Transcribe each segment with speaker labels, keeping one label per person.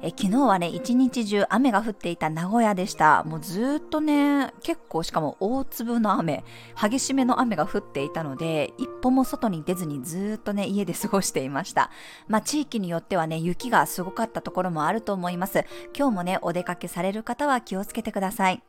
Speaker 1: え昨日はね、一日中雨が降っていた名古屋でした。もうずっとね、結構しかも大粒の雨、激しめの雨が降っていたので、一歩も外に出ずにずっとね、家で過ごしていました。まあ地域によってはね、雪がすごかったところもあると思います。今日もね、お出かけされる方は気をつけてください。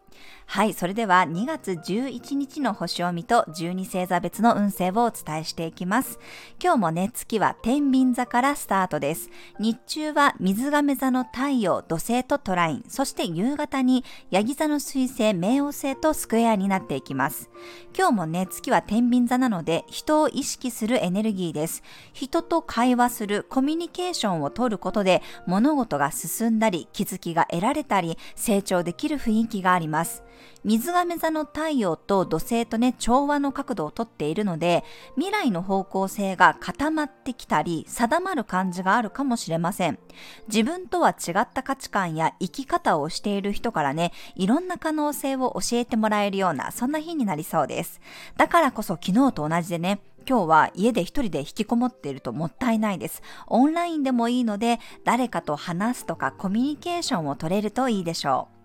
Speaker 1: はい、それでは2月11日の星を見と12星座別の運勢をお伝えしていきます。今日もね、月は天秤座からスタートです。日中は水亀座のの太陽、土星とトライン、そして夕方にヤギ座の水星、冥王星とスクエアになっていきます。今日もね、月は天秤座なので人を意識するエネルギーです。人と会話する、コミュニケーションを取ることで物事が進んだり、気づきが得られたり、成長できる雰囲気があります。ます。水亀座の太陽と土星とね、調和の角度をとっているので、未来の方向性が固まってきたり、定まる感じがあるかもしれません。自分とは違った価値観や生き方をしている人からね、いろんな可能性を教えてもらえるような、そんな日になりそうです。だからこそ昨日と同じでね、今日は家で一人で引きこもっているともったいないです。オンラインでもいいので、誰かと話すとかコミュニケーションを取れるといいでしょう。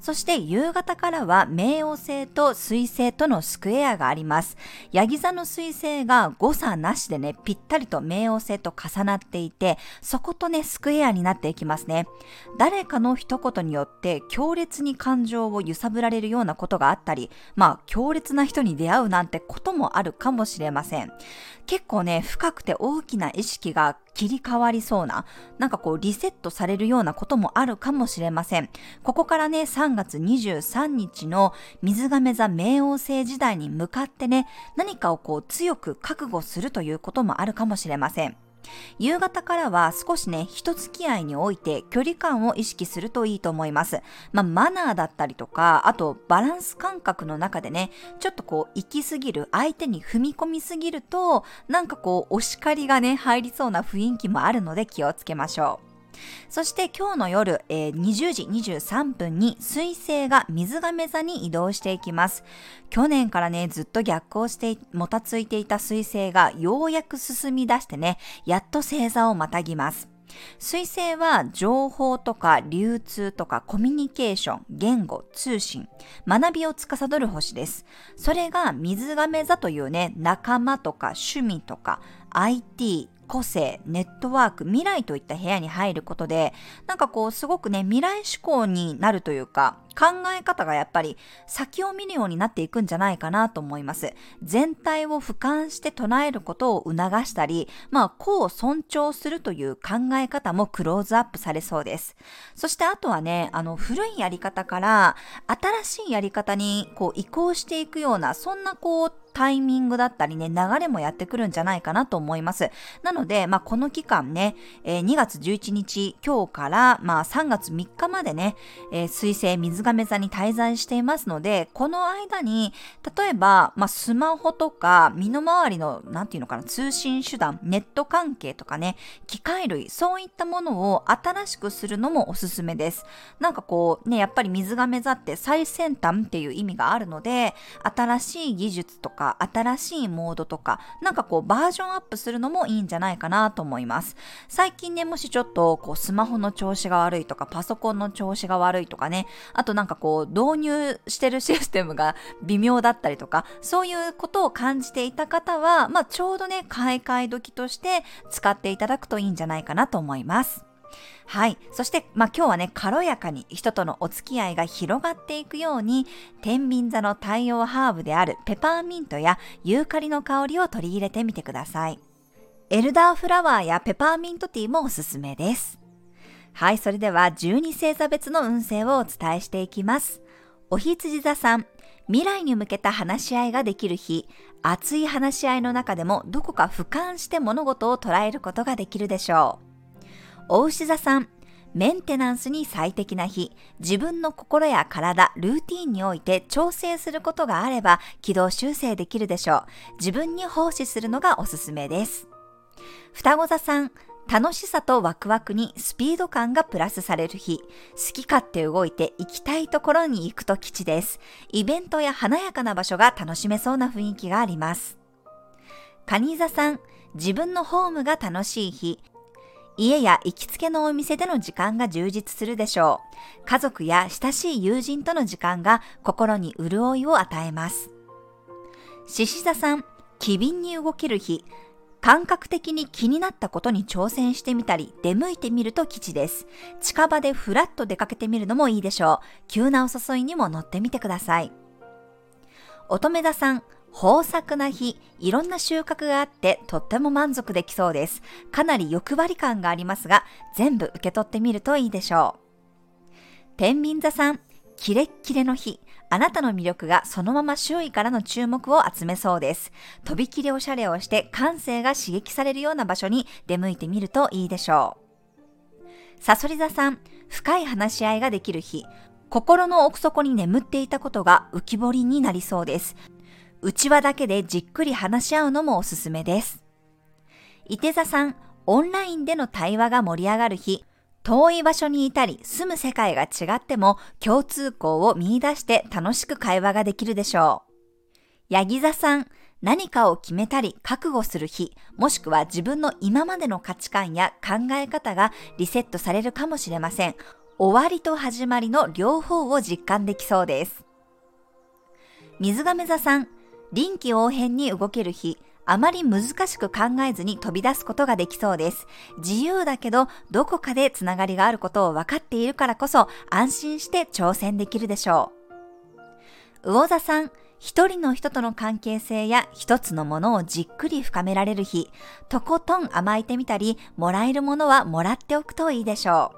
Speaker 1: そして夕方からは冥王星と水星とのスクエアがあります。ヤギ座の水星が誤差なしでね、ぴったりと冥王星と重なっていて、そことね、スクエアになっていきますね。誰かの一言によって強烈に感情を揺さぶられるようなことがあったり、まあ強烈な人に出会うなんてこともあるかもしれません。結構ね、深くて大きな意識が切り替わりそうな、なんかこうリセットされるようなこともあるかもしれません。ここからね、3月23日の水亀座冥王星時代に向かってね、何かをこう強く覚悟するということもあるかもしれません。夕方からは少しね、人付き合いにおいて距離感を意識するといいと思います。まあ、マナーだったりとか、あとバランス感覚の中でね、ちょっとこう、行き過ぎる、相手に踏み込みすぎると、なんかこう、お叱りがね、入りそうな雰囲気もあるので気をつけましょう。そして今日の夜、えー、20時23分に水星が水亀座に移動していきます。去年からね、ずっと逆行してもたついていた水星がようやく進み出してね、やっと星座をまたぎます。水星は情報とか流通とかコミュニケーション、言語、通信、学びを司る星です。それが水亀座というね、仲間とか趣味とか IT、個性、ネットワーク、未来といった部屋に入ることで、なんかこうすごくね、未来志向になるというか、考え方がやっぱり先を見るようになっていくんじゃないかなと思います。全体を俯瞰して唱えることを促したり、まあ、個を尊重するという考え方もクローズアップされそうです。そしてあとはね、あの、古いやり方から新しいやり方にこう移行していくような、そんなこう、タイミングだったりね、流れもやってくるんじゃないかなと思います。なので、まあ、この期間ね、えー、2月11日、今日から、まあ、3月3日までね、えー、水星水亀座に滞在していますので、この間に、例えば、まあ、スマホとか、身の回りの、なんていうのかな、通信手段、ネット関係とかね、機械類、そういったものを新しくするのもおすすめです。なんかこう、ね、やっぱり水亀座って最先端っていう意味があるので、新しい技術とか、新しいモードとか、なんかこうバージョンアップするのもいいんじゃないかなと思います。最近ね、もしちょっとこうスマホの調子が悪いとか、パソコンの調子が悪いとかね、あとなんかこう導入してるシステムが 微妙だったりとか、そういうことを感じていた方は、まあちょうどね、買い替え時として使っていただくといいんじゃないかなと思います。はい。そして、まあ、今日はね、軽やかに人とのお付き合いが広がっていくように、天秤座の太陽ハーブであるペパーミントやユーカリの香りを取り入れてみてください。エルダーフラワーやペパーミントティーもおすすめです。はい、それでは12星座別の運勢をお伝えしていきます。お羊座さん、未来に向けた話し合いができる日、熱い話し合いの中でもどこか俯瞰して物事を捉えることができるでしょう。お牛座さん、メンテナンスに最適な日、自分の心や体、ルーティンにおいて調整することがあれば軌道修正できるでしょう。自分に奉仕するのがおすすめです。双子座さん、楽しさとワクワクにスピード感がプラスされる日、好き勝手動いて行きたいところに行くと吉です。イベントや華やかな場所が楽しめそうな雰囲気があります。蟹座さん、自分のホームが楽しい日、家や行きつけのお店での時間が充実するでしょう。家族や親しい友人との時間が心に潤いを与えます。獅子座さん、機敏に動ける日、感覚的に気になったことに挑戦してみたり、出向いてみると吉です。近場でふらっと出かけてみるのもいいでしょう。急なお誘いにも乗ってみてください。乙女座さん、豊作な日、いろんな収穫があってとっても満足できそうです。かなり欲張り感がありますが、全部受け取ってみるといいでしょう。天秤座さん、キレッキレの日、あなたの魅力がそのまま周囲からの注目を集めそうです。とびきりおしゃれをして感性が刺激されるような場所に出向いてみるといいでしょう。さそり座さん、深い話し合いができる日、心の奥底に眠っていたことが浮き彫りになりそうです。内輪だけでじっくり話し合うのもおすすめです。伊手座さん、オンラインでの対話が盛り上がる日、遠い場所にいたり住む世界が違っても共通項を見出して楽しく会話ができるでしょう。ヤギ座さん、何かを決めたり覚悟する日、もしくは自分の今までの価値観や考え方がリセットされるかもしれません。終わりと始まりの両方を実感できそうです。水亀座さん、臨機応変に動ける日、あまり難しく考えずに飛び出すことができそうです。自由だけど、どこかでつながりがあることを分かっているからこそ、安心して挑戦できるでしょう。魚座さん、一人の人との関係性や一つのものをじっくり深められる日、とことん甘えてみたり、もらえるものはもらっておくといいでしょう。